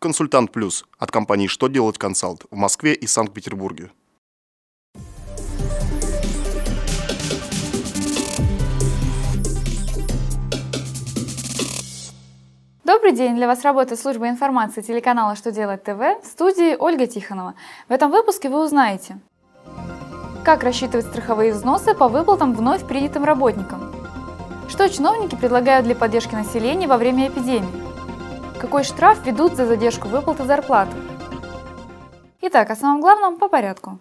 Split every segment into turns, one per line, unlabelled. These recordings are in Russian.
Консультант Плюс от компании «Что делать консалт» в Москве и Санкт-Петербурге.
Добрый день! Для вас работает служба информации телеканала «Что делать ТВ» в студии Ольга Тихонова. В этом выпуске вы узнаете, как рассчитывать страховые взносы по выплатам вновь принятым работникам, что чиновники предлагают для поддержки населения во время эпидемии, какой штраф ведут за задержку выплаты зарплаты. Итак, о самом главном по порядку.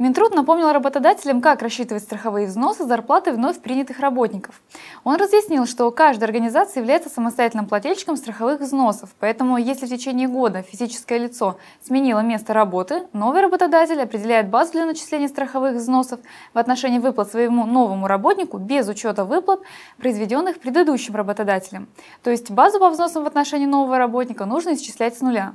Минтруд напомнил работодателям, как рассчитывать страховые взносы зарплаты вновь принятых работников. Он разъяснил, что каждая организация является самостоятельным плательщиком страховых взносов, поэтому если в течение года физическое лицо сменило место работы, новый работодатель определяет базу для начисления страховых взносов в отношении выплат своему новому работнику без учета выплат, произведенных предыдущим работодателем. То есть базу по взносам в отношении нового работника нужно исчислять с нуля.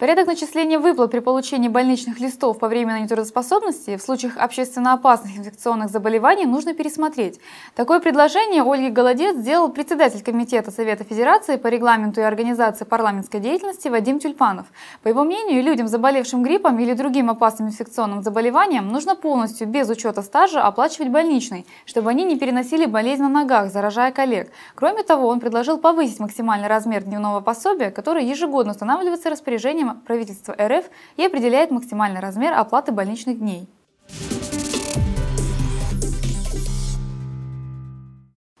Порядок начисления выплат при получении больничных листов по временной нетрудоспособности в случаях общественно опасных инфекционных заболеваний нужно пересмотреть. Такое предложение Ольги Голодец сделал председатель Комитета Совета Федерации по регламенту и организации парламентской деятельности Вадим Тюльпанов. По его мнению, людям, заболевшим гриппом или другим опасным инфекционным заболеванием, нужно полностью, без учета стажа, оплачивать больничный, чтобы они не переносили болезнь на ногах, заражая коллег. Кроме того, он предложил повысить максимальный размер дневного пособия, который ежегодно устанавливается распоряжением правительства РФ и определяет максимальный размер оплаты больничных дней.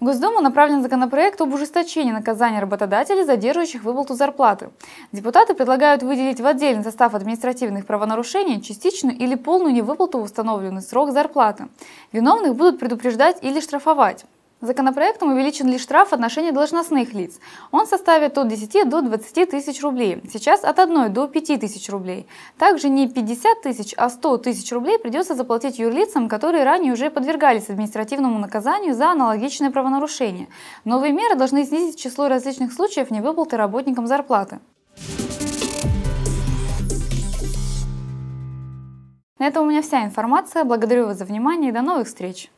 В Госдуму направлен законопроект об ужесточении наказания работодателей, задерживающих выплату зарплаты. Депутаты предлагают выделить в отдельный состав административных правонарушений частичную или полную невыплату в установленный срок зарплаты. Виновных будут предупреждать или штрафовать. Законопроектом увеличен лишь штраф в отношении должностных лиц. Он составит от 10 до 20 тысяч рублей. Сейчас от 1 до 5 тысяч рублей. Также не 50 тысяч, а 100 тысяч рублей придется заплатить юрлицам, которые ранее уже подвергались административному наказанию за аналогичное правонарушение. Новые меры должны снизить число различных случаев невыплаты работникам зарплаты. На этом у меня вся информация. Благодарю вас за внимание и до новых встреч!